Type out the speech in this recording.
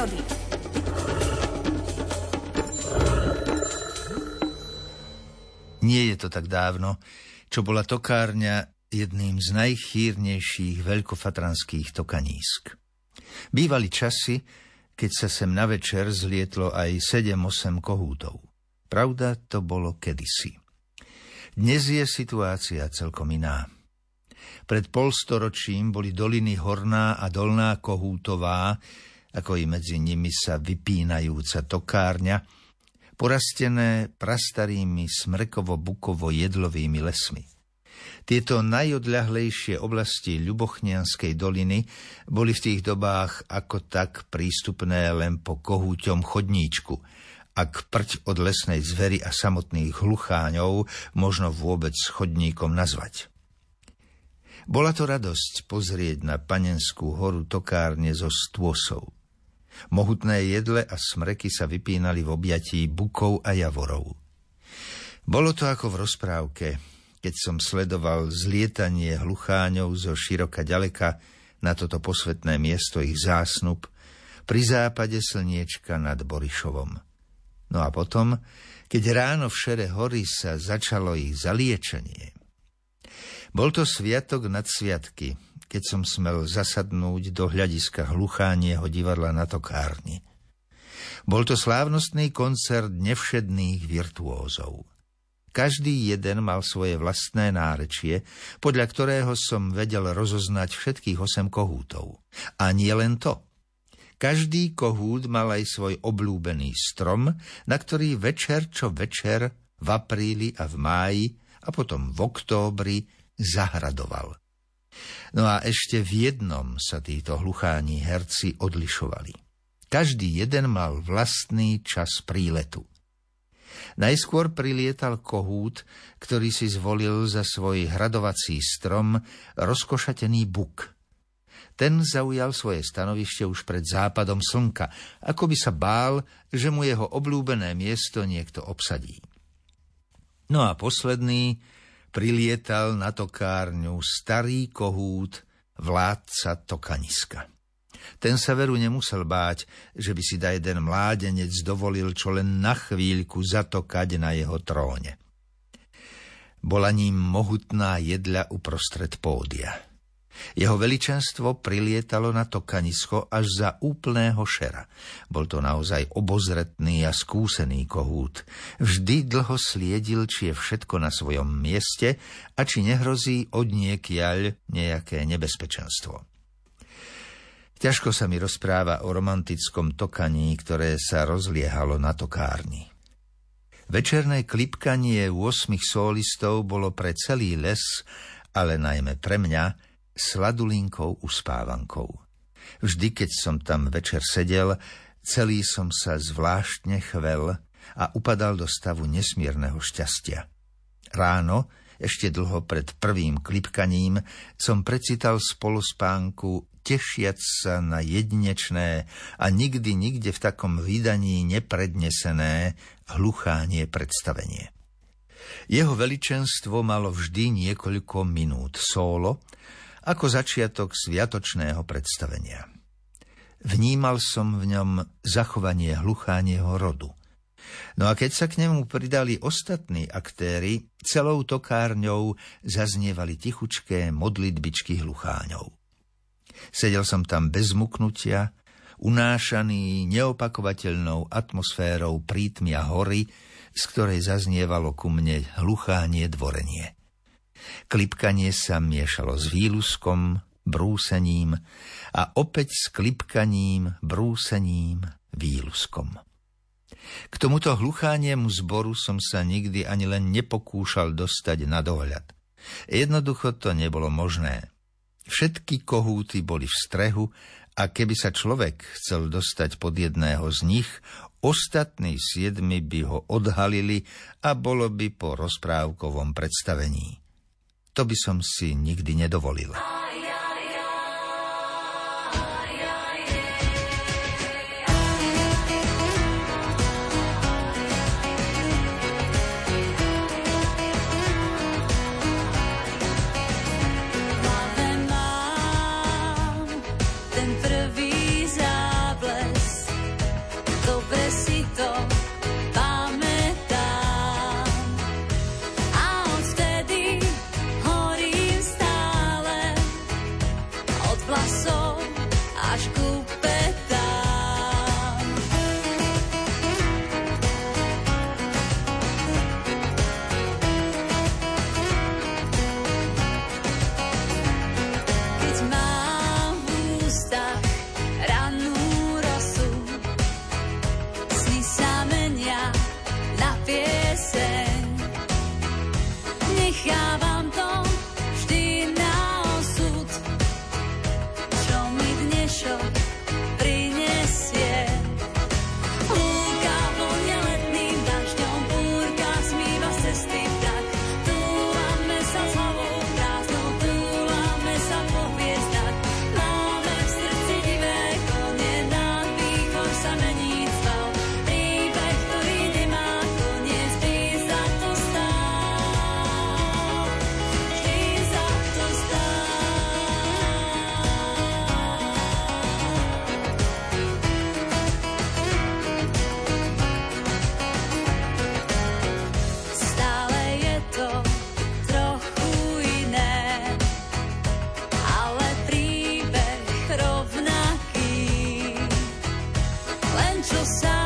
prírody. Nie je to tak dávno, čo bola tokárňa jedným z najchýrnejších veľkofatranských tokanísk. Bývali časy, keď sa sem na večer zlietlo aj 7-8 kohútov. Pravda, to bolo kedysi. Dnes je situácia celkom iná. Pred polstoročím boli doliny Horná a Dolná Kohútová, ako i medzi nimi sa vypínajúca tokárňa, porastené prastarými smrkovo-bukovo-jedlovými lesmi. Tieto najodľahlejšie oblasti Ľubochnianskej doliny boli v tých dobách ako tak prístupné len po kohúťom chodníčku, ak prť od lesnej zvery a samotných hlucháňov možno vôbec chodníkom nazvať. Bola to radosť pozrieť na panenskú horu tokárne zo stôsov. Mohutné jedle a smreky sa vypínali v objatí bukov a javorov. Bolo to ako v rozprávke, keď som sledoval zlietanie hlucháňov zo široka ďaleka na toto posvetné miesto ich zásnub pri západe slniečka nad Borišovom. No a potom, keď ráno v šere hory sa začalo ich zaliečenie. Bol to sviatok nad sviatky, keď som smel zasadnúť do hľadiska hluchánieho divadla na tokárni. Bol to slávnostný koncert nevšedných virtuózov. Každý jeden mal svoje vlastné nárečie, podľa ktorého som vedel rozoznať všetkých osem kohútov. A nie len to. Každý kohút mal aj svoj oblúbený strom, na ktorý večer čo večer v apríli a v máji a potom v októbri zahradoval. No a ešte v jednom sa títo hlucháni herci odlišovali. Každý jeden mal vlastný čas príletu. Najskôr prilietal kohút, ktorý si zvolil za svoj hradovací strom rozkošatený buk. Ten zaujal svoje stanovište už pred západom slnka, ako by sa bál, že mu jeho oblúbené miesto niekto obsadí. No a posledný prilietal na tokárňu starý kohút vládca tokaniska. Ten sa veru nemusel báť, že by si da jeden mládenec dovolil čo len na chvíľku zatokať na jeho tróne. Bola ním mohutná jedľa uprostred pódia – jeho veličenstvo prilietalo na to kanisko až za úplného šera. Bol to naozaj obozretný a skúsený kohút. Vždy dlho sliedil, či je všetko na svojom mieste a či nehrozí od nejaké nebezpečenstvo. Ťažko sa mi rozpráva o romantickom tokaní, ktoré sa rozliehalo na tokárni. Večerné klipkanie 8 solistov bolo pre celý les, ale najmä pre mňa, sladulinkou uspávankou. Vždy, keď som tam večer sedel, celý som sa zvláštne chvel a upadal do stavu nesmierneho šťastia. Ráno, ešte dlho pred prvým klipkaním, som precital spolu spánku, tešiac sa na jedinečné a nikdy nikde v takom vydaní neprednesené hluchánie predstavenie. Jeho veličenstvo malo vždy niekoľko minút solo ako začiatok sviatočného predstavenia. Vnímal som v ňom zachovanie hluchánieho rodu. No a keď sa k nemu pridali ostatní aktéry, celou tokárňou zaznievali tichučké modlitbičky hlucháňov. Sedel som tam bez muknutia, unášaný neopakovateľnou atmosférou prítmia hory, z ktorej zaznievalo ku mne hluchánie dvorenie. Klipkanie sa miešalo s výluskom, brúsením a opäť s klipkaním, brúsením, výluskom. K tomuto hluchániemu zboru som sa nikdy ani len nepokúšal dostať na dohľad. Jednoducho to nebolo možné. Všetky kohúty boli v strehu a keby sa človek chcel dostať pod jedného z nich, ostatní siedmi by ho odhalili a bolo by po rozprávkovom predstavení. To by som si nikdy nedovolil. vlasom až ku angel sound.